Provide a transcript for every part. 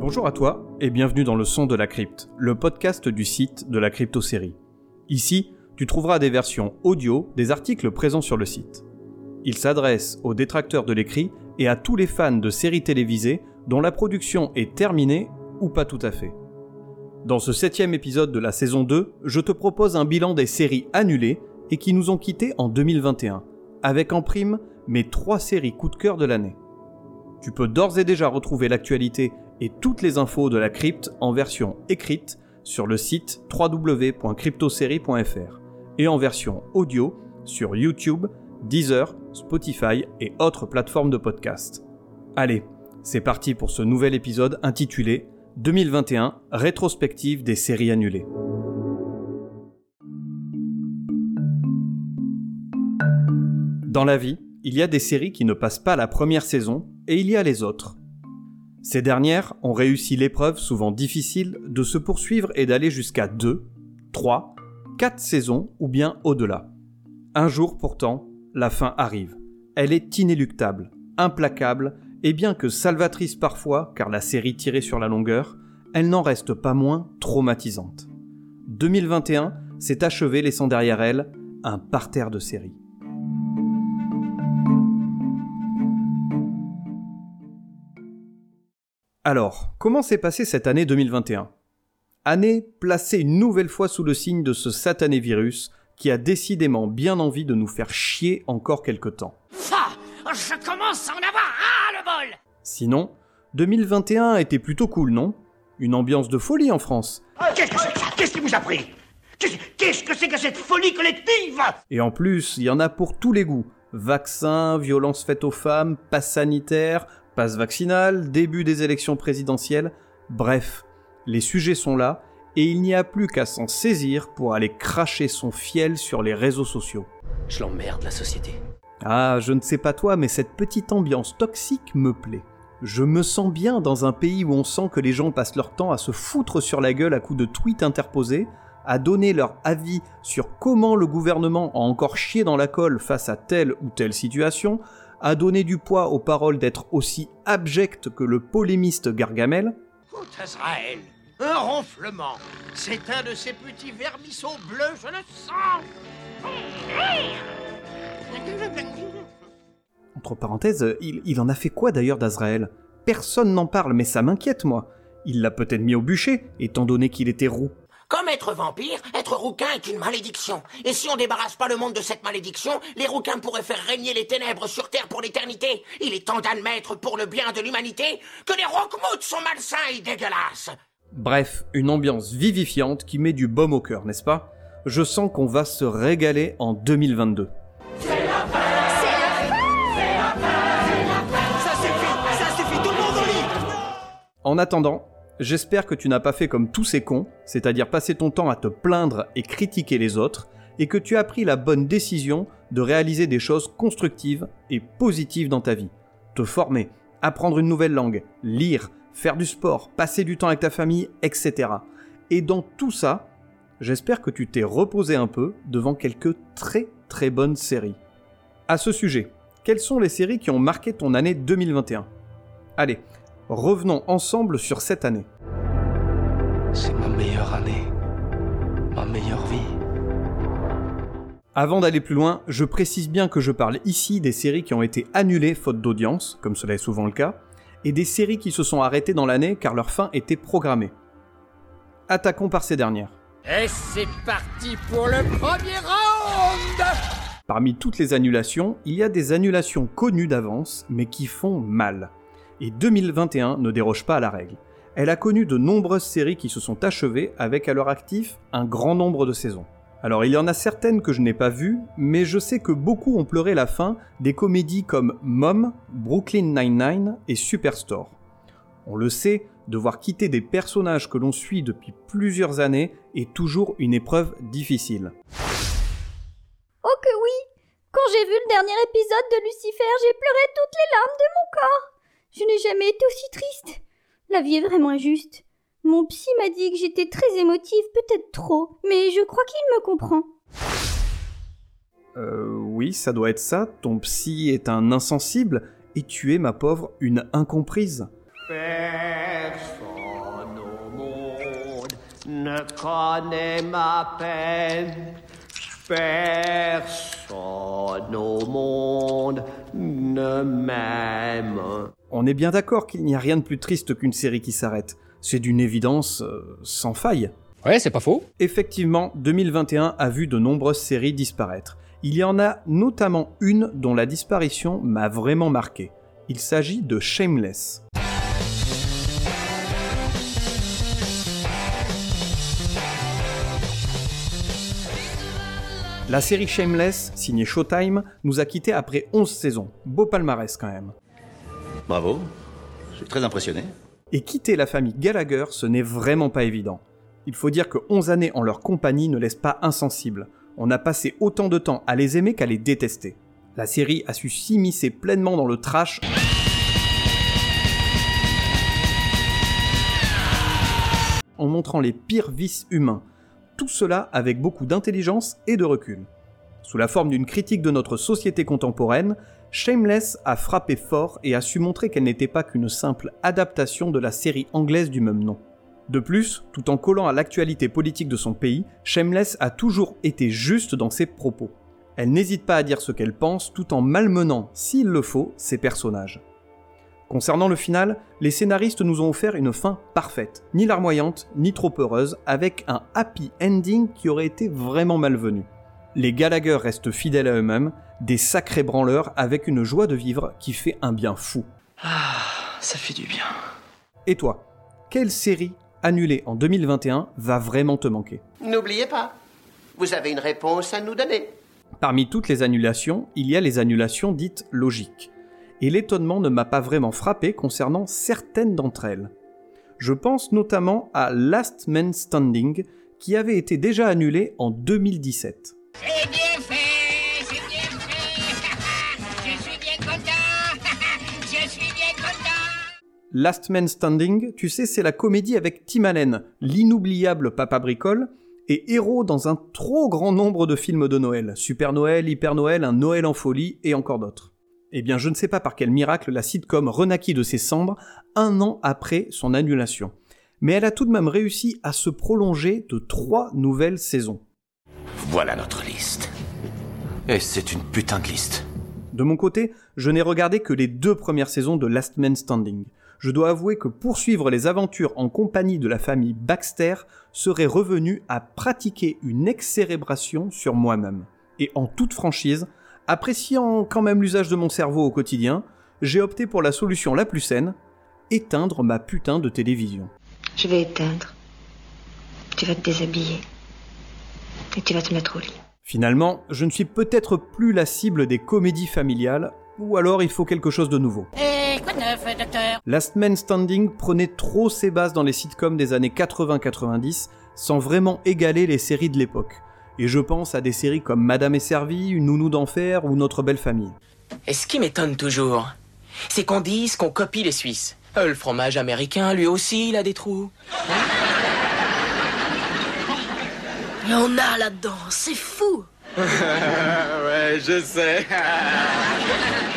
Bonjour à toi et bienvenue dans le son de la crypte, le podcast du site de la crypto-série. Ici, tu trouveras des versions audio des articles présents sur le site. Il s'adresse aux détracteurs de l'écrit et à tous les fans de séries télévisées dont la production est terminée ou pas tout à fait. Dans ce septième épisode de la saison 2, je te propose un bilan des séries annulées et qui nous ont quittés en 2021, avec en prime mes trois séries coup de cœur de l'année. Tu peux d'ores et déjà retrouver l'actualité et toutes les infos de la crypte en version écrite sur le site www.cryptosérie.fr et en version audio sur YouTube, Deezer, Spotify et autres plateformes de podcast. Allez, c'est parti pour ce nouvel épisode intitulé 2021 rétrospective des séries annulées. Dans la vie, il y a des séries qui ne passent pas la première saison et il y a les autres. Ces dernières ont réussi l'épreuve souvent difficile de se poursuivre et d'aller jusqu'à 2, 3, 4 saisons ou bien au-delà. Un jour pourtant, la fin arrive. Elle est inéluctable, implacable et bien que salvatrice parfois, car la série tirée sur la longueur, elle n'en reste pas moins traumatisante. 2021 s'est achevé laissant derrière elle un parterre de séries. Alors, comment s'est passée cette année 2021 Année placée une nouvelle fois sous le signe de ce satané virus qui a décidément bien envie de nous faire chier encore quelque temps. Ça, je commence à en avoir ras le bol Sinon, 2021 était plutôt cool, non? Une ambiance de folie en France. Qu'est-ce que c'est que ça? Qu'est-ce qui vous a pris? Qu'est-ce que c'est que cette folie collective? Et en plus, il y en a pour tous les goûts. Vaccins, violences faites aux femmes, passe sanitaire, passe vaccinal, début des élections présidentielles, bref, les sujets sont là et il n'y a plus qu'à s'en saisir pour aller cracher son fiel sur les réseaux sociaux. Je l'emmerde, la société. Ah, je ne sais pas toi, mais cette petite ambiance toxique me plaît. Je me sens bien dans un pays où on sent que les gens passent leur temps à se foutre sur la gueule à coups de tweets interposés, à donner leur avis sur comment le gouvernement a encore chié dans la colle face à telle ou telle situation, à donner du poids aux paroles d'être aussi abject que le polémiste Gargamel, Azraël, un ronflement. C'est un de ces petits vermisseaux bleus, je le sens. Entre parenthèses, il, il en a fait quoi d'ailleurs d'Azraël? Personne n'en parle, mais ça m'inquiète moi. Il l'a peut-être mis au bûcher, étant donné qu'il était roux. Comme être vampire, être rouquin est une malédiction. Et si on débarrasse pas le monde de cette malédiction, les rouquins pourraient faire régner les ténèbres sur Terre pour l'éternité. Il est temps d'admettre, pour le bien de l'humanité, que les roquemoutes sont malsains et dégueulasses. Bref, une ambiance vivifiante qui met du baume au cœur, n'est-ce pas? Je sens qu'on va se régaler en 2022. Ça suffit, ça suffit, tout le monde au lit En attendant, j'espère que tu n'as pas fait comme tous ces cons, c'est-à-dire passer ton temps à te plaindre et critiquer les autres, et que tu as pris la bonne décision de réaliser des choses constructives et positives dans ta vie. Te former, apprendre une nouvelle langue, lire, faire du sport, passer du temps avec ta famille, etc. Et dans tout ça, j'espère que tu t'es reposé un peu devant quelques très très bonnes séries. À ce sujet, quelles sont les séries qui ont marqué ton année 2021 Allez, revenons ensemble sur cette année. C'est ma meilleure année. Ma meilleure vie. Avant d'aller plus loin, je précise bien que je parle ici des séries qui ont été annulées faute d'audience, comme cela est souvent le cas, et des séries qui se sont arrêtées dans l'année car leur fin était programmée. Attaquons par ces dernières. Et c'est parti pour le premier round Parmi toutes les annulations, il y a des annulations connues d'avance, mais qui font mal. Et 2021 ne déroge pas à la règle. Elle a connu de nombreuses séries qui se sont achevées avec à leur actif un grand nombre de saisons. Alors il y en a certaines que je n'ai pas vues, mais je sais que beaucoup ont pleuré la fin des comédies comme Mom, Brooklyn Nine-Nine et Superstore. On le sait, devoir quitter des personnages que l'on suit depuis plusieurs années est toujours une épreuve difficile. Oh que oui Quand j'ai vu le dernier épisode de Lucifer, j'ai pleuré toutes les larmes de mon corps. Je n'ai jamais été aussi triste. La vie est vraiment injuste. Mon psy m'a dit que j'étais très émotive, peut-être trop, mais je crois qu'il me comprend. Euh oui, ça doit être ça, ton psy est un insensible, et tu es, ma pauvre, une incomprise. Personne ne connaît ma peine. Personne au monde ne m'aime. On est bien d'accord qu'il n'y a rien de plus triste qu'une série qui s'arrête. C'est d'une évidence euh, sans faille. Ouais, c'est pas faux. Effectivement, 2021 a vu de nombreuses séries disparaître. Il y en a notamment une dont la disparition m'a vraiment marqué. Il s'agit de Shameless. La série Shameless, signée Showtime, nous a quittés après 11 saisons. Beau palmarès quand même. Bravo, je suis très impressionné. Et quitter la famille Gallagher, ce n'est vraiment pas évident. Il faut dire que 11 années en leur compagnie ne laissent pas insensibles. On a passé autant de temps à les aimer qu'à les détester. La série a su s'immiscer pleinement dans le trash. en montrant les pires vices humains, tout cela avec beaucoup d'intelligence et de recul. Sous la forme d'une critique de notre société contemporaine, Shameless a frappé fort et a su montrer qu'elle n'était pas qu'une simple adaptation de la série anglaise du même nom. De plus, tout en collant à l'actualité politique de son pays, Shameless a toujours été juste dans ses propos. Elle n'hésite pas à dire ce qu'elle pense tout en malmenant, s'il le faut, ses personnages. Concernant le final, les scénaristes nous ont offert une fin parfaite, ni larmoyante, ni trop heureuse, avec un happy ending qui aurait été vraiment malvenu. Les Gallagher restent fidèles à eux-mêmes, des sacrés branleurs avec une joie de vivre qui fait un bien fou. Ah, ça fait du bien. Et toi, quelle série annulée en 2021 va vraiment te manquer? N'oubliez pas, vous avez une réponse à nous donner. Parmi toutes les annulations, il y a les annulations dites logiques et l'étonnement ne m'a pas vraiment frappé concernant certaines d'entre elles. Je pense notamment à Last Man Standing, qui avait été déjà annulé en 2017. C'est bien fait, Last Man Standing, tu sais, c'est la comédie avec Tim Allen, l'inoubliable papa bricole, et héros dans un trop grand nombre de films de Noël. Super Noël, Hyper Noël, Un Noël en folie et encore d'autres. Eh bien, je ne sais pas par quel miracle la sitcom renaquit de ses cendres un an après son annulation. Mais elle a tout de même réussi à se prolonger de trois nouvelles saisons. Voilà notre liste. Et c'est une putain de liste. De mon côté, je n'ai regardé que les deux premières saisons de Last Man Standing. Je dois avouer que poursuivre les aventures en compagnie de la famille Baxter serait revenu à pratiquer une excérébration sur moi-même. Et en toute franchise, Appréciant quand même l'usage de mon cerveau au quotidien, j'ai opté pour la solution la plus saine, éteindre ma putain de télévision. Je vais éteindre. Tu vas te déshabiller. Et tu vas te mettre au lit. Finalement, je ne suis peut-être plus la cible des comédies familiales, ou alors il faut quelque chose de nouveau. Et quoi de neuf, docteur? Last Man Standing prenait trop ses bases dans les sitcoms des années 80-90 sans vraiment égaler les séries de l'époque. Et je pense à des séries comme Madame est servie, Une nounou d'enfer ou Notre belle famille. Et ce qui m'étonne toujours, c'est qu'on dise qu'on copie les Suisses. Euh, le fromage américain, lui aussi, il a des trous. Il y en a là-dedans, c'est fou Ouais, je sais.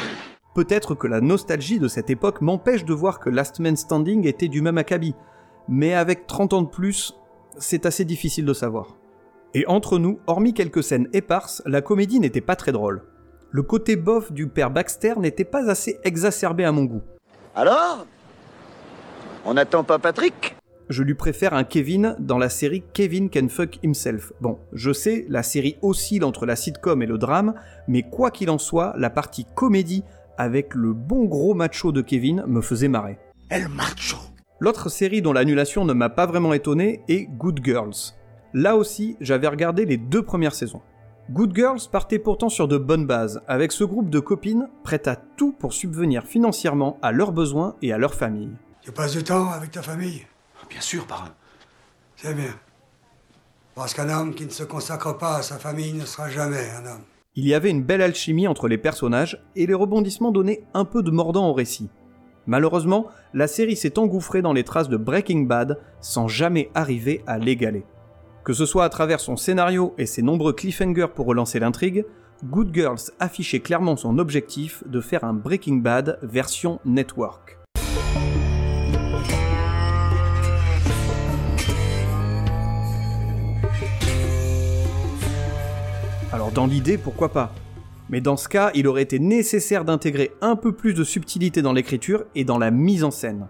Peut-être que la nostalgie de cette époque m'empêche de voir que Last Man Standing était du même acabit. Mais avec 30 ans de plus, c'est assez difficile de savoir. Et entre nous, hormis quelques scènes éparses, la comédie n'était pas très drôle. Le côté bof du père Baxter n'était pas assez exacerbé à mon goût. Alors? On n'attend pas Patrick? Je lui préfère un Kevin dans la série Kevin Can Fuck Himself. Bon, je sais, la série oscille entre la sitcom et le drame, mais quoi qu'il en soit, la partie comédie avec le bon gros macho de Kevin me faisait marrer. El macho L'autre série dont l'annulation ne m'a pas vraiment étonné est Good Girls. Là aussi, j'avais regardé les deux premières saisons. Good Girls partait pourtant sur de bonnes bases, avec ce groupe de copines prêtes à tout pour subvenir financièrement à leurs besoins et à leur famille. Tu passes du temps avec ta famille? Bien sûr, parrain. C'est bien. Parce qu'un homme qui ne se consacre pas à sa famille ne sera jamais un homme. Il y avait une belle alchimie entre les personnages et les rebondissements donnaient un peu de mordant au récit. Malheureusement, la série s'est engouffrée dans les traces de Breaking Bad sans jamais arriver à l'égaler. Que ce soit à travers son scénario et ses nombreux cliffhangers pour relancer l'intrigue, Good Girls affichait clairement son objectif de faire un Breaking Bad version network. Dans l'idée, pourquoi pas. Mais dans ce cas, il aurait été nécessaire d'intégrer un peu plus de subtilité dans l'écriture et dans la mise en scène.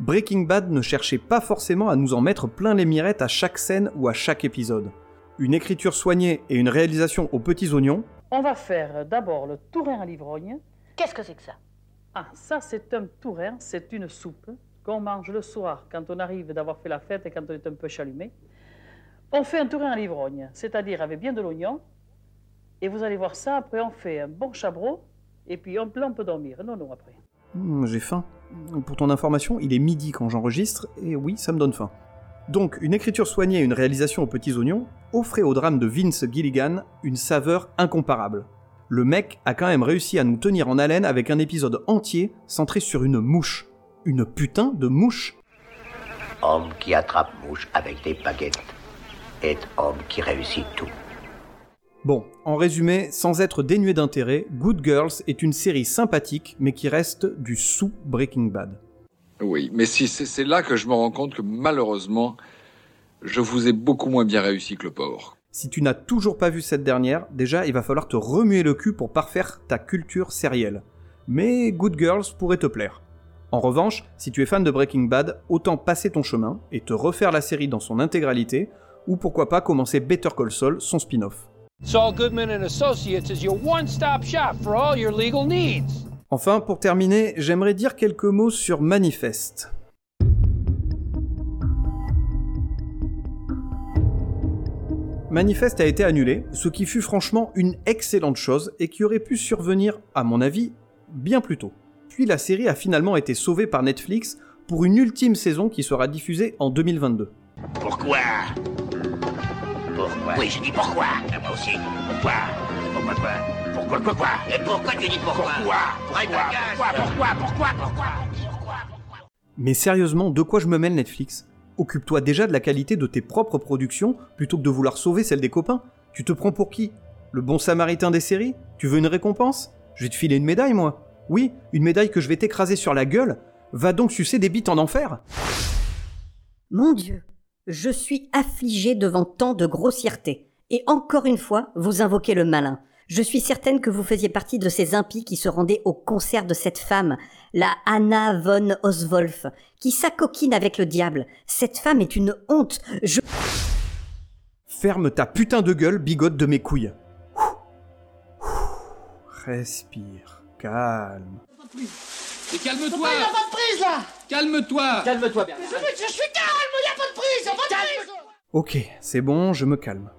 Breaking Bad ne cherchait pas forcément à nous en mettre plein les mirettes à chaque scène ou à chaque épisode. Une écriture soignée et une réalisation aux petits oignons, On va faire d'abord le tourin à l'ivrogne. Qu'est-ce que c'est que ça? Ah, ça c'est un tourin, c'est une soupe qu'on mange le soir quand on arrive d'avoir fait la fête et quand on est un peu chalumé. On fait un tourin à l'ivrogne, c'est-à-dire avec bien de l'oignon. Et vous allez voir ça, après on fait un bon chabrot, et puis on, là on peut dormir. Non, non, après. Hmm, j'ai faim. Pour ton information, il est midi quand j'enregistre, et oui, ça me donne faim. Donc, une écriture soignée et une réalisation aux petits oignons offraient au drame de Vince Gilligan une saveur incomparable. Le mec a quand même réussi à nous tenir en haleine avec un épisode entier centré sur une mouche. Une putain de mouche. Homme qui attrape mouche avec des baguettes est homme qui réussit tout. Bon, en résumé, sans être dénué d'intérêt, Good Girls est une série sympathique mais qui reste du sous Breaking Bad. Oui, mais si c'est là que je me rends compte que malheureusement, je vous ai beaucoup moins bien réussi que le porc. Si tu n'as toujours pas vu cette dernière, déjà il va falloir te remuer le cul pour parfaire ta culture sérielle. Mais Good Girls pourrait te plaire. En revanche, si tu es fan de Breaking Bad, autant passer ton chemin et te refaire la série dans son intégralité, ou pourquoi pas commencer Better Call Saul, son spin-off. Saul Goodman and Associates is your one-stop shop for all your legal needs. Enfin, pour terminer, j'aimerais dire quelques mots sur Manifest. Manifest a été annulé, ce qui fut franchement une excellente chose et qui aurait pu survenir, à mon avis, bien plus tôt. Puis la série a finalement été sauvée par Netflix pour une ultime saison qui sera diffusée en 2022. Pourquoi? Pourquoi Oui, je dis pourquoi. Et moi aussi. Pourquoi? Pourquoi quoi Pourquoi quoi quoi? Et pourquoi tu dis pourquoi? Pourquoi? Pourquoi Pourquoi Pourquoi Pourquoi Pourquoi? Mais sérieusement, de quoi je me mêle Netflix? Occupe-toi déjà de la qualité de tes propres productions plutôt que de vouloir sauver celle des copains. Tu te prends pour qui? Le bon samaritain des séries? Tu veux une récompense? Je vais te filer une médaille, moi. Oui, une médaille que je vais t'écraser sur la gueule. Va donc sucer des bites en enfer. Mon Dieu, je suis affligé devant tant de grossièreté. Et encore une fois, vous invoquez le malin. Je suis certaine que vous faisiez partie de ces impies qui se rendaient au concert de cette femme, la Anna von Oswolf, qui s'acoquine avec le diable. Cette femme est une honte. Je... Ferme ta putain de gueule, bigote de mes couilles. Respire, calme. Et calme-toi Papa, il a pas de prise là Calme-toi Calme-toi bien. Je, je suis calme, il a pas de prise, il a pas de prise Ok, c'est bon, je me calme.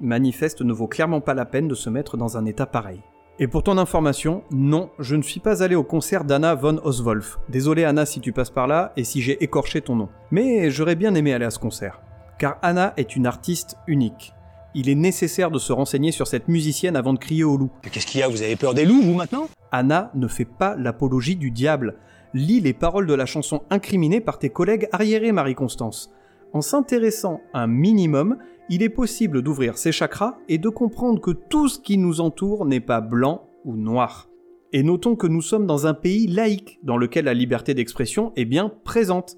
Manifeste ne vaut clairement pas la peine de se mettre dans un état pareil. Et pour ton information, non, je ne suis pas allé au concert d'Anna von Oswolf. Désolé Anna si tu passes par là et si j'ai écorché ton nom. Mais j'aurais bien aimé aller à ce concert. Car Anna est une artiste unique. Il est nécessaire de se renseigner sur cette musicienne avant de crier au loup. Qu'est-ce qu'il y a Vous avez peur des loups, vous, maintenant? Anna ne fait pas l'apologie du diable. Lis les paroles de la chanson incriminée par tes collègues arriérés, Marie-Constance. En s'intéressant un minimum, il est possible d'ouvrir ses chakras et de comprendre que tout ce qui nous entoure n'est pas blanc ou noir. Et notons que nous sommes dans un pays laïque dans lequel la liberté d'expression est bien présente.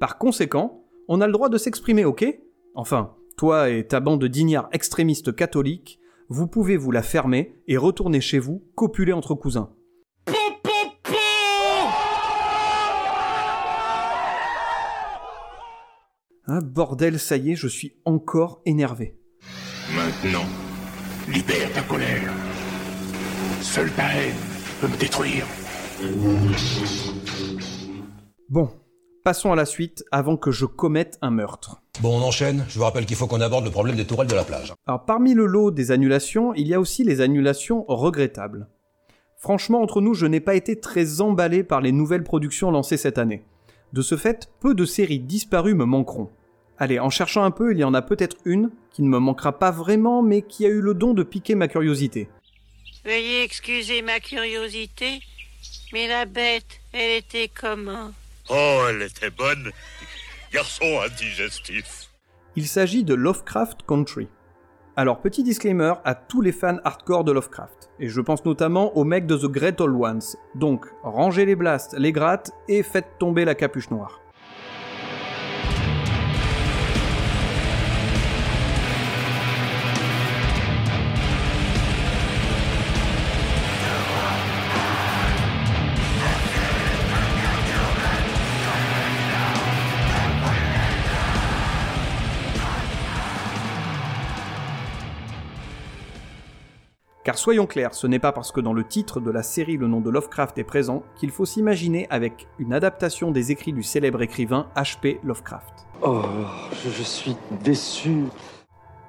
Par conséquent, on a le droit de s'exprimer, ok? Enfin, toi et ta bande d'ignards extrémistes catholiques, vous pouvez vous la fermer et retourner chez vous, copuler entre cousins. Ah bordel, ça y est, je suis encore énervé. Maintenant, libère ta colère. Seule ta haine peut me détruire. Bon, passons à la suite avant que je commette un meurtre. Bon, on enchaîne. Je vous rappelle qu'il faut qu'on aborde le problème des tourelles de la plage. Alors parmi le lot des annulations, il y a aussi les annulations regrettables. Franchement, entre nous, je n'ai pas été très emballé par les nouvelles productions lancées cette année. De ce fait, peu de séries disparues me manqueront. Allez, en cherchant un peu, il y en a peut-être une qui ne me manquera pas vraiment, mais qui a eu le don de piquer ma curiosité. Veuillez excuser ma curiosité, mais la bête, elle était comment? Oh, elle était bonne. Garçon indigestif. Il s'agit de Lovecraft Country. Alors, petit disclaimer à tous les fans hardcore de Lovecraft, et je pense notamment aux mecs de The Great Old Ones. Donc, rangez les blasts, les grattes et faites tomber la capuche noire. Car soyons clairs, ce n'est pas parce que dans le titre de la série le nom de Lovecraft est présent qu'il faut s'imaginer avec une adaptation des écrits du célèbre écrivain H.P. Lovecraft. Oh, je, je suis déçu.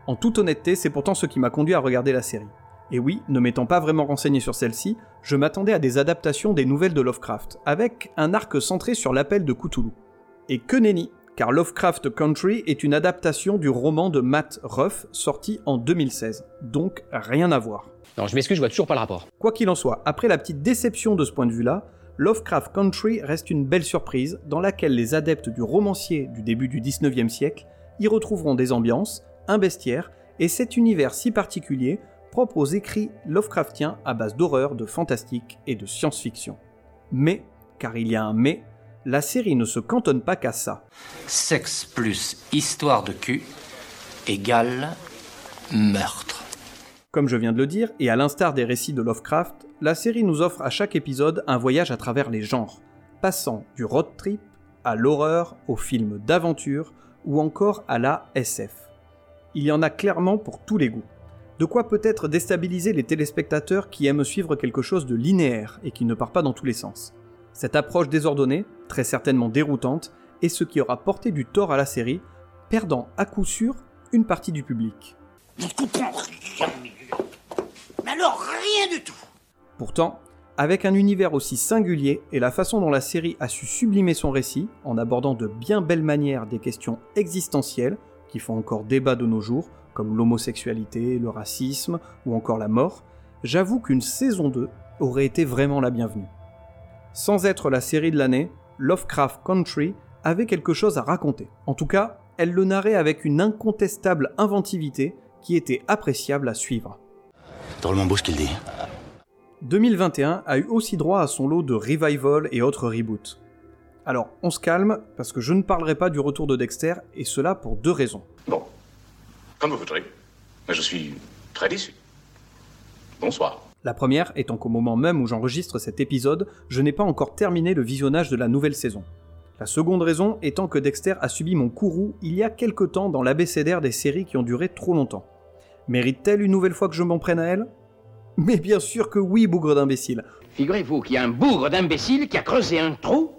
En toute honnêteté, c'est pourtant ce qui m'a conduit à regarder la série. Et oui, ne m'étant pas vraiment renseigné sur celle-ci, je m'attendais à des adaptations des nouvelles de Lovecraft, avec un arc centré sur l'appel de Cthulhu. Et que nenni, car Lovecraft Country est une adaptation du roman de Matt Ruff sorti en 2016, donc rien à voir. Non, je m'excuse, je vois toujours pas le rapport. Quoi qu'il en soit, après la petite déception de ce point de vue-là, Lovecraft Country reste une belle surprise dans laquelle les adeptes du romancier du début du 19e siècle y retrouveront des ambiances, un bestiaire et cet univers si particulier propre aux écrits Lovecraftiens à base d'horreur, de fantastique et de science-fiction. Mais, car il y a un mais, la série ne se cantonne pas qu'à ça. Sexe plus histoire de cul égale meurtre. Comme je viens de le dire, et à l'instar des récits de Lovecraft, la série nous offre à chaque épisode un voyage à travers les genres, passant du road trip à l'horreur, au film d'aventure ou encore à la SF. Il y en a clairement pour tous les goûts. De quoi peut-être déstabiliser les téléspectateurs qui aiment suivre quelque chose de linéaire et qui ne part pas dans tous les sens. Cette approche désordonnée, très certainement déroutante, est ce qui aura porté du tort à la série, perdant à coup sûr une partie du public. Je ne comprends rien. Mais alors rien du tout. Pourtant, avec un univers aussi singulier et la façon dont la série a su sublimer son récit, en abordant de bien belles manières des questions existentielles, qui font encore débat de nos jours, comme l'homosexualité, le racisme ou encore la mort, j'avoue qu'une saison 2 aurait été vraiment la bienvenue. Sans être la série de l'année, Lovecraft Country avait quelque chose à raconter. En tout cas, elle le narrait avec une incontestable inventivité qui était appréciable à suivre. Drôlement beau ce qu'il dit. 2021 a eu aussi droit à son lot de revival et autres reboots. Alors, on se calme, parce que je ne parlerai pas du retour de Dexter, et cela pour deux raisons. Bon, comme vous voudrez. Mais je suis très déçu. Bonsoir. La première étant qu'au moment même où j'enregistre cet épisode, je n'ai pas encore terminé le visionnage de la nouvelle saison. La seconde raison étant que Dexter a subi mon courroux il y a quelque temps dans l'abécédaire des séries qui ont duré trop longtemps. Mérite-t-elle une nouvelle fois que je m'en prenne à elle? Mais bien sûr que oui, bougre d'imbécile. Figurez-vous qu'il y a un bougre d'imbécile qui a creusé un trou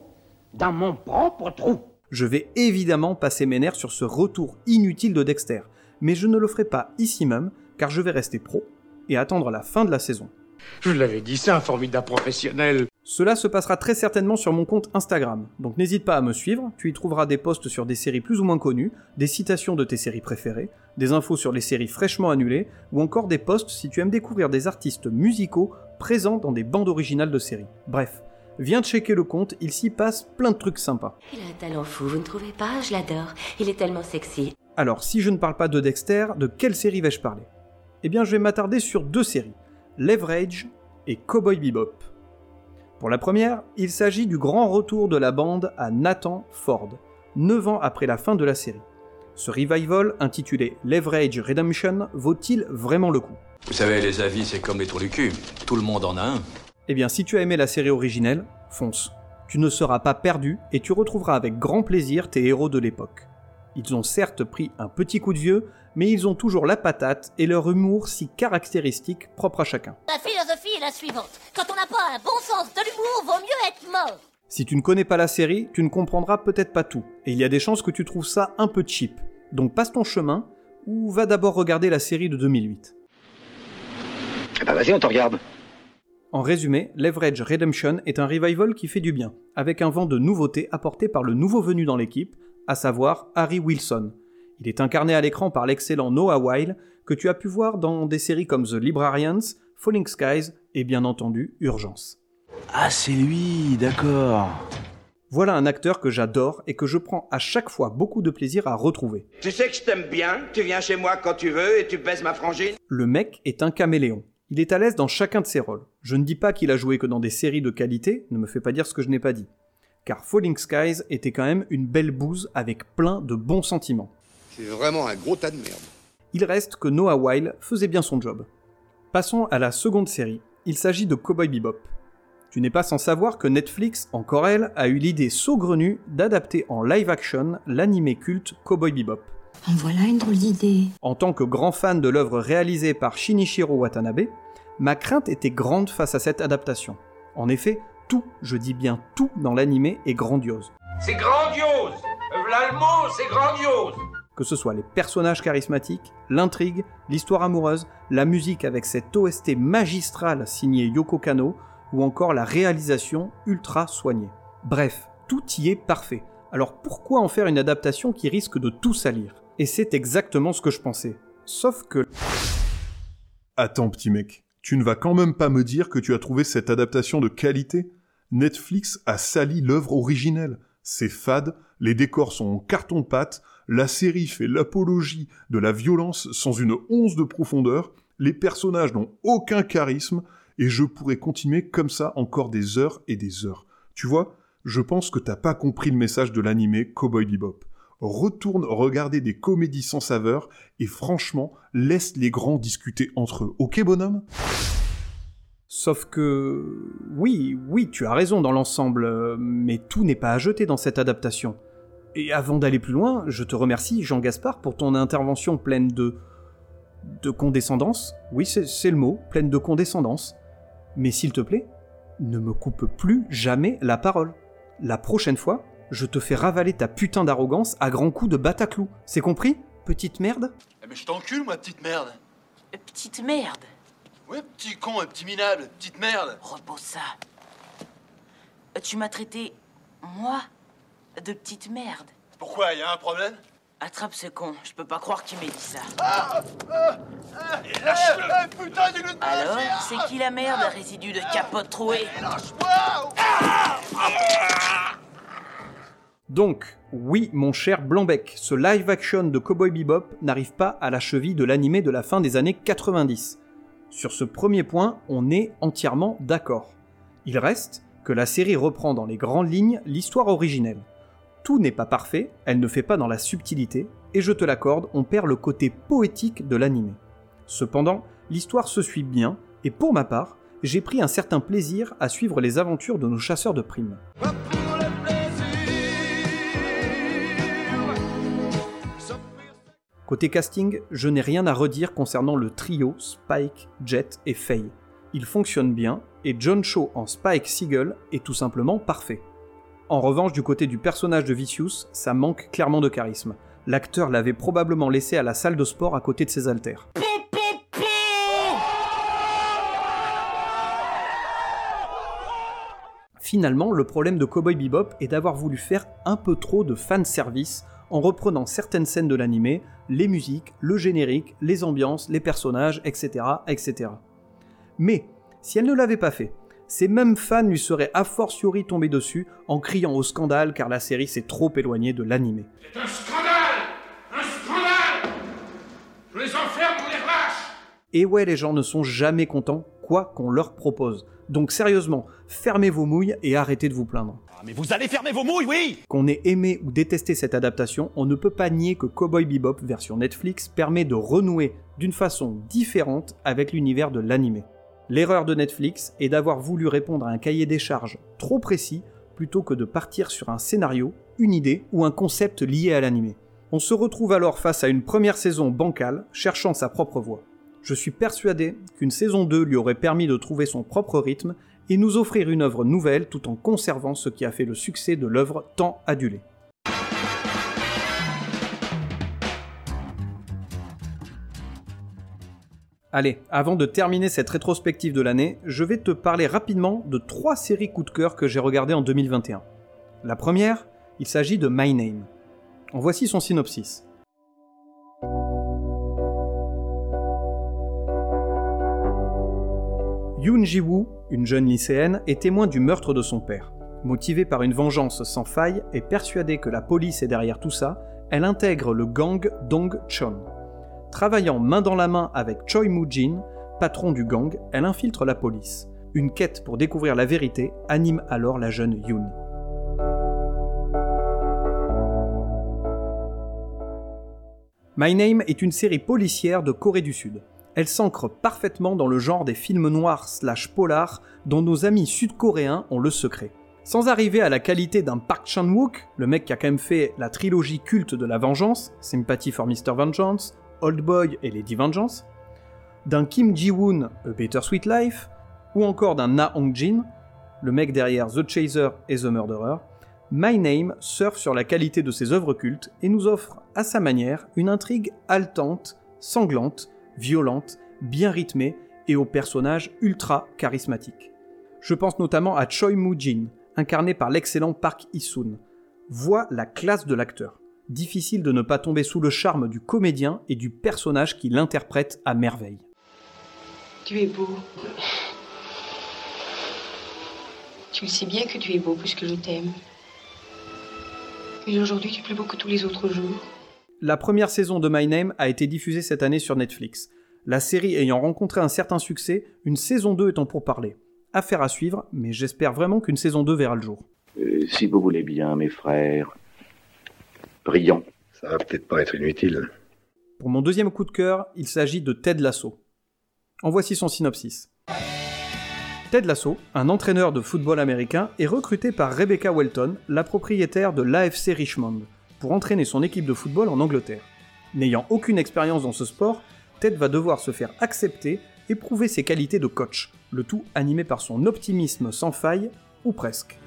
dans mon propre trou. Je vais évidemment passer mes nerfs sur ce retour inutile de Dexter, mais je ne le ferai pas ici même, car je vais rester pro et attendre la fin de la saison. Je l'avais dit, c'est un formidable professionnel. Cela se passera très certainement sur mon compte Instagram, donc n'hésite pas à me suivre, tu y trouveras des posts sur des séries plus ou moins connues, des citations de tes séries préférées, des infos sur les séries fraîchement annulées, ou encore des posts si tu aimes découvrir des artistes musicaux présents dans des bandes originales de séries. Bref, viens checker le compte, il s'y passe plein de trucs sympas. Il a un talent fou, vous ne trouvez pas? Je l'adore. Il est tellement sexy. Alors, si je ne parle pas de Dexter, de quelle série vais-je parler? Eh bien, je vais m'attarder sur deux séries, Leverage et Cowboy Bebop. Pour la première, il s'agit du grand retour de la bande à Nathan Ford, 9 ans après la fin de la série. Ce revival, intitulé Leverage Redemption, vaut-il vraiment le coup? Vous savez, les avis, c'est comme les trous du cul. Tout le monde en a un. Eh bien, si tu as aimé la série originelle, fonce. Tu ne seras pas perdu et tu retrouveras avec grand plaisir tes héros de l'époque. Ils ont certes pris un petit coup de vieux, mais ils ont toujours la patate et leur humour si caractéristique propre à chacun. La est la suivante. Quand on n'a pas un bon sens de l'humour, vaut mieux être mort. Si tu ne connais pas la série, tu ne comprendras peut-être pas tout, et il y a des chances que tu trouves ça un peu cheap. Donc passe ton chemin, ou va d'abord regarder la série de 2008. Eh ben vas-y, on te regarde. En résumé, Leverage Redemption est un revival qui fait du bien, avec un vent de nouveauté apporté par le nouveau venu dans l'équipe, à savoir Harry Wilson. Il est incarné à l'écran par l'excellent Noah Weil, que tu as pu voir dans des séries comme The Librarians, Falling Skies et bien entendu Urgence. Ah, c'est lui, d'accord. Voilà un acteur que j'adore et que je prends à chaque fois beaucoup de plaisir à retrouver. Tu sais que je t'aime bien, tu viens chez moi quand tu veux et tu baises ma frangine Le mec est un caméléon. Il est à l'aise dans chacun de ses rôles. Je ne dis pas qu'il a joué que dans des séries de qualité, ne me fais pas dire ce que je n'ai pas dit. Car Falling Skies était quand même une belle bouse avec plein de bons sentiments. C'est vraiment un gros tas de merde. Il reste que Noah Weil faisait bien son job. Passons à la seconde série. Il s'agit de Cowboy Bebop. Tu n'es pas sans savoir que Netflix, encore elle, a eu l'idée saugrenue d'adapter en live action l'animé culte Cowboy Bebop. En voilà une drôle d'idée. En tant que grand fan de l'œuvre réalisée par Shinichiro Watanabe, Ma crainte était grande face à cette adaptation. En effet, tout, je dis bien tout dans l'animé est grandiose. C'est grandiose mot, c'est grandiose Que ce soit les personnages charismatiques, l'intrigue, l'histoire amoureuse, la musique avec cette OST magistrale signée Yoko Kano, ou encore la réalisation ultra soignée. Bref, tout y est parfait. Alors pourquoi en faire une adaptation qui risque de tout salir? Et c'est exactement ce que je pensais. Sauf que... Attends petit mec, tu ne vas quand même pas me dire que tu as trouvé cette adaptation de qualité? Netflix a sali l'œuvre originelle. C'est fade, les décors sont en carton-pâte, la série fait l'apologie de la violence sans une once de profondeur, les personnages n'ont aucun charisme, et je pourrais continuer comme ça encore des heures et des heures. Tu vois, je pense que t'as pas compris le message de l'animé Cowboy Bebop. Retourne regarder des comédies sans saveur et franchement, laisse les grands discuter entre eux. Ok bonhomme? Sauf que... Oui, oui, tu as raison dans l'ensemble, euh, mais tout n'est pas à jeter dans cette adaptation. Et avant d'aller plus loin, je te remercie, Jean Gaspard, pour ton intervention pleine de... de condescendance. Oui, c'est le mot, pleine de condescendance. Mais s'il te plaît, ne me coupe plus jamais la parole. La prochaine fois, je te fais ravaler ta putain d'arrogance à grands coups de bataclou. C'est compris, petite merde? Eh mais je t'encule, moi, petite merde Petite merde? Ouais, petit con, petit minable, petite merde Repose ça. Tu m'as traité, moi, de petite merde. Pourquoi, y a un problème? Attrape ce con, je peux pas croire qu'il m'ait dit ça. Ah, ah, ah, Et lâche-le eh, Putain, Alors, c'est qui la merde, résidu de capote trouée Lâche-moi Donc, oui, mon cher Blanbec, ce live-action de Cowboy Bebop n'arrive pas à la cheville de l'animé de la fin des années 90. Sur ce premier point, on est entièrement d'accord. Il reste que la série reprend dans les grandes lignes l'histoire originelle. Tout n'est pas parfait, elle ne fait pas dans la subtilité, et je te l'accorde, on perd le côté poétique de l'animé. Cependant, l'histoire se suit bien, et pour ma part, j'ai pris un certain plaisir à suivre les aventures de nos chasseurs de primes. Côté casting, je n'ai rien à redire concernant le trio Spike, Jet et Faye. Il fonctionne bien, et John Cho en Spike Seagull est tout simplement parfait. En revanche, du côté du personnage de Vicious, ça manque clairement de charisme. L'acteur l'avait probablement laissé à la salle de sport à côté de ses haltères. Finalement, le problème de Cowboy Bebop est d'avoir voulu faire un peu trop de fanservice en reprenant certaines scènes de l'animé, les musiques, le générique, les ambiances, les personnages, etc. etc. Mais, si elle ne l'avait pas fait, ces mêmes fans lui seraient a fortiori tombés dessus en criant au scandale car la série s'est trop éloignée de l'animé. C'est un scandale Un scandale Je les enferme pour les relâche Et ouais, les gens ne sont jamais contents, quoi qu'on leur propose. Donc sérieusement, fermez vos mouilles et arrêtez de vous plaindre. Ah, mais vous allez fermer vos mouilles, oui Qu'on ait aimé ou détesté cette adaptation, on ne peut pas nier que Cowboy Bebop version Netflix permet de renouer d'une façon différente avec l'univers de l'animé. L'erreur de Netflix est d'avoir voulu répondre à un cahier des charges trop précis plutôt que de partir sur un scénario, une idée ou un concept lié à l'animé. On se retrouve alors face à une première saison bancale, cherchant sa propre voie. Je suis persuadé qu'une saison 2 lui aurait permis de trouver son propre rythme et nous offrir une œuvre nouvelle tout en conservant ce qui a fait le succès de l'œuvre tant adulée. Allez, avant de terminer cette rétrospective de l'année, je vais te parler rapidement de trois séries coup de cœur que j'ai regardées en 2021. La première, il s'agit de My Name. En voici son synopsis. Yoon Ji-woo, une jeune lycéenne, est témoin du meurtre de son père. Motivée par une vengeance sans faille et persuadée que la police est derrière tout ça, elle intègre le gang Dong Chon. Travaillant main dans la main avec Choi Moo-jin, patron du gang, elle infiltre la police. Une quête pour découvrir la vérité anime alors la jeune Yoon. My Name est une série policière de Corée du Sud. Elle s'ancre parfaitement dans le genre des films noirs slash polars dont nos amis sud-coréens ont le secret. Sans arriver à la qualité d'un Park Chan-wook, le mec qui a quand même fait la trilogie culte de la vengeance, Sympathy for Mr. Vengeance, Old Boy et Lady Vengeance, d'un Kim Ji-woon, A Better Sweet Life, ou encore d'un Na Hong-jin, le mec derrière The Chaser et The Murderer, My Name surfe sur la qualité de ses œuvres cultes et nous offre, à sa manière, une intrigue haletante, sanglante, violente, bien rythmée et aux personnages ultra charismatiques. Je pense notamment à Choi Moo-jin, incarné par l'excellent Park Hee-soon. Voit la classe de l'acteur. Difficile de ne pas tomber sous le charme du comédien et du personnage qui l'interprète à merveille. Tu es beau. Tu le sais bien que tu es beau puisque je t'aime. Et aujourd'hui, tu es plus beau que tous les autres jours. La première saison de My Name a été diffusée cette année sur Netflix. La série ayant rencontré un certain succès, une saison 2 étant pour parler. Affaire à suivre, mais j'espère vraiment qu'une saison 2 verra le jour. Euh, si vous voulez bien, mes frères. Brillant. Ça va peut-être pas être inutile. Pour mon deuxième coup de cœur, il s'agit de Ted Lasso. En voici son synopsis. Ted Lasso, un entraîneur de football américain, est recruté par Rebecca Welton, la propriétaire de l'AFC Richmond, pour entraîner son équipe de football en Angleterre. N'ayant aucune expérience dans ce sport, Ted va devoir se faire accepter et prouver ses qualités de coach, le tout animé par son optimisme sans faille, ou presque.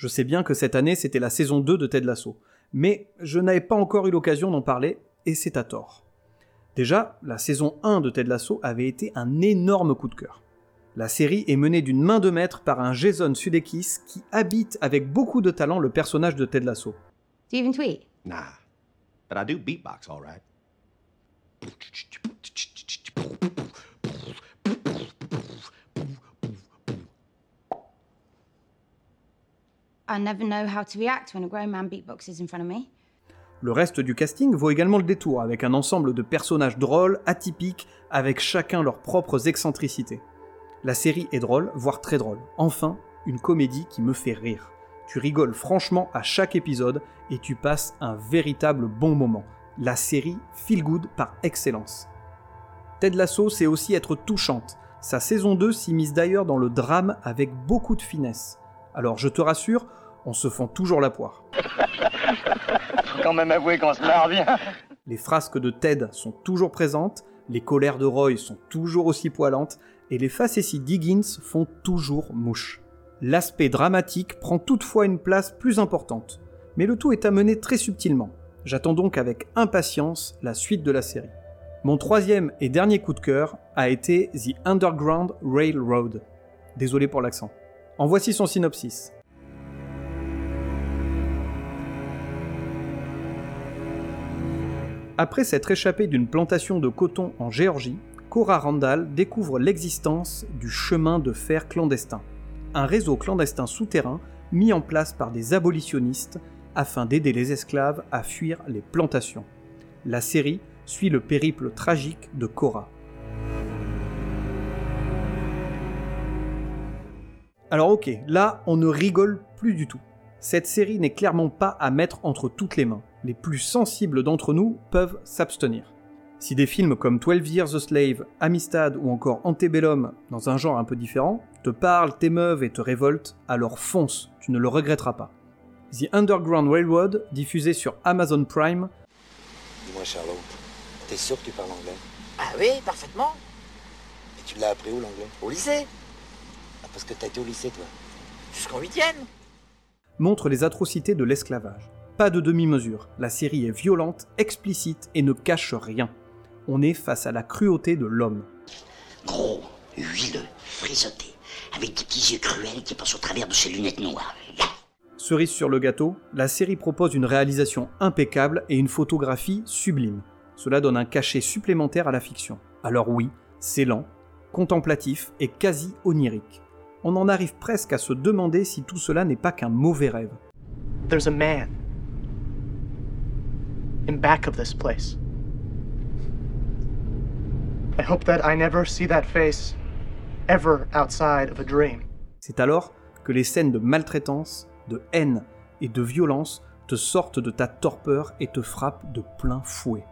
Je sais bien que cette année c'était la saison 2 de Ted Lasso, mais je n'avais pas encore eu l'occasion d'en parler, et c'est à tort. Déjà, la saison 1 de Ted Lasso avait été un énorme coup de cœur. La série est menée d'une main de maître par un Jason Sudeikis qui habite avec beaucoup de talent le personnage de Ted Lasso. Do you even tweet? Nah. But I do beatbox, all right. Never know how to react when a grown man in front of me. Le reste du casting vaut également le détour, avec un ensemble de personnages drôles, atypiques, avec chacun leurs propres excentricités. La série est drôle, voire très drôle. Enfin, une comédie qui me fait rire. Tu rigoles franchement à chaque épisode et tu passes un véritable bon moment. La série feel good par excellence. Ted Lasso sait aussi être touchante. Sa saison 2 s'immisce d'ailleurs dans le drame avec beaucoup de finesse. Alors je te rassure, on se fend toujours la poire. Faut quand même avouer qu'on se marre bien. Les frasques de Ted sont toujours présentes, les colères de Roy sont toujours aussi poilantes, et les facéties d'Higgins font toujours mouche. L'aspect dramatique prend toutefois une place plus importante, mais le tout est amené très subtilement. J'attends donc avec impatience la suite de la série. Mon troisième et dernier coup de cœur a été The Underground Railroad. Désolé pour l'accent. En voici son synopsis. Après s'être échappé d'une plantation de coton en Géorgie, Cora Randall découvre l'existence du chemin de fer clandestin, un réseau clandestin souterrain mis en place par des abolitionnistes afin d'aider les esclaves à fuir les plantations. La série suit le périple tragique de Cora. Alors ok, là on ne rigole plus du tout. Cette série n'est clairement pas à mettre entre toutes les mains. Les plus sensibles d'entre nous peuvent s'abstenir. Si des films comme 12 Years a Slave, Amistad ou encore Antebellum, dans un genre un peu différent, te parlent, t'émeuvent et te révoltent, alors fonce, tu ne le regretteras pas. The Underground Railroad, diffusé sur Amazon Prime. Dis-moi Charlot, t'es sûr que tu parles anglais? Ah oui, parfaitement. Et tu l'as appris où l'anglais? Au lycée. Ah, parce que t'as été au lycée toi. Jusqu'en huitième. montre les atrocités de l'esclavage. Pas de demi-mesure, la série est violente, explicite et ne cache rien. On est face à la cruauté de l'homme. Gros, huileux, frisotté, avec des petits yeux cruels qui passent au travers de ses lunettes noires. Cerise sur le gâteau, la série propose une réalisation impeccable et une photographie sublime. Cela donne un cachet supplémentaire à la fiction. Alors oui, c'est lent, contemplatif et quasi onirique. On en arrive presque à se demander si tout cela n'est pas qu'un mauvais rêve. There's a man back of this place. I hope that I never see that face ever outside of a dream. C'est alors que les scènes de maltraitance, de haine et de violence te sortent de ta torpeur et te frappent de plein fouet.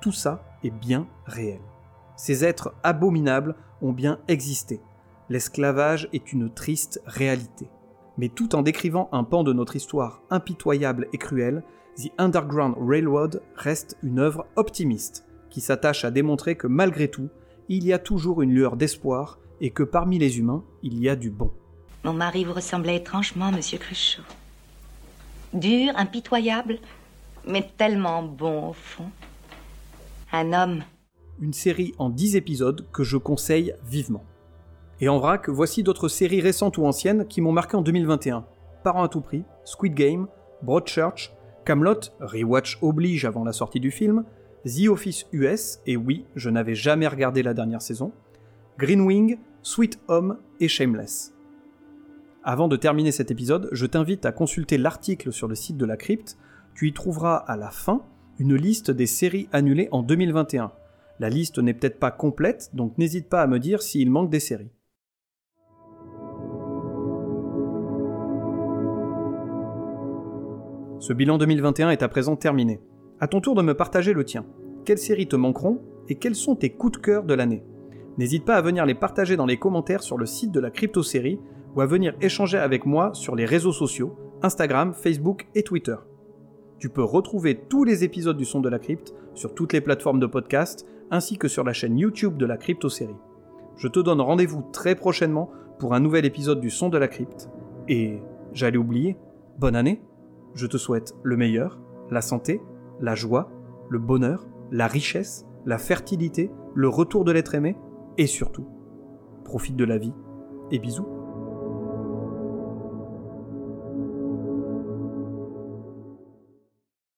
Tout ça est bien réel. Ces êtres abominables ont bien existé. L'esclavage est une triste réalité. Mais tout en décrivant un pan de notre histoire impitoyable et cruelle, The Underground Railroad reste une œuvre optimiste. qui s'attache à démontrer que malgré tout, il y a toujours une lueur d'espoir et que parmi les humains, il y a du bon. Mon mari vous ressemblait étrangement, monsieur Cruchot. Dur, impitoyable, mais tellement bon au fond. Un homme. Une série en 10 épisodes que je conseille vivement. Et en vrac, voici d'autres séries récentes ou anciennes qui m'ont marqué en 2021. Parents à tout prix, Squid Game, Broadchurch, Camelot, rewatch oblige avant la sortie du film, The Office US, et oui, je n'avais jamais regardé la dernière saison, Green Wing, Sweet Home et Shameless. Avant de terminer cet épisode, je t'invite à consulter l'article sur le site de la crypte. Tu y trouveras à la fin une liste des séries annulées en 2021. La liste n'est peut-être pas complète, donc n'hésite pas à me dire s'il manque des séries. Ce bilan 2021 est à présent terminé. À ton tour de me partager le tien. Quelles séries te manqueront et quels sont tes coups de cœur de l'année? N'hésite pas à venir les partager dans les commentaires sur le site de la crypto-série ou à venir échanger avec moi sur les réseaux sociaux, Instagram, Facebook et Twitter. Tu peux retrouver tous les épisodes du Son de la Crypte sur toutes les plateformes de podcast ainsi que sur la chaîne YouTube de la crypto-série. Je te donne rendez-vous très prochainement pour un nouvel épisode du Son de la Crypte. Et j'allais oublier, bonne année je te souhaite le meilleur, la santé, la joie, le bonheur, la richesse, la fertilité, le retour de l'être aimé, et surtout, profite de la vie, et bisous.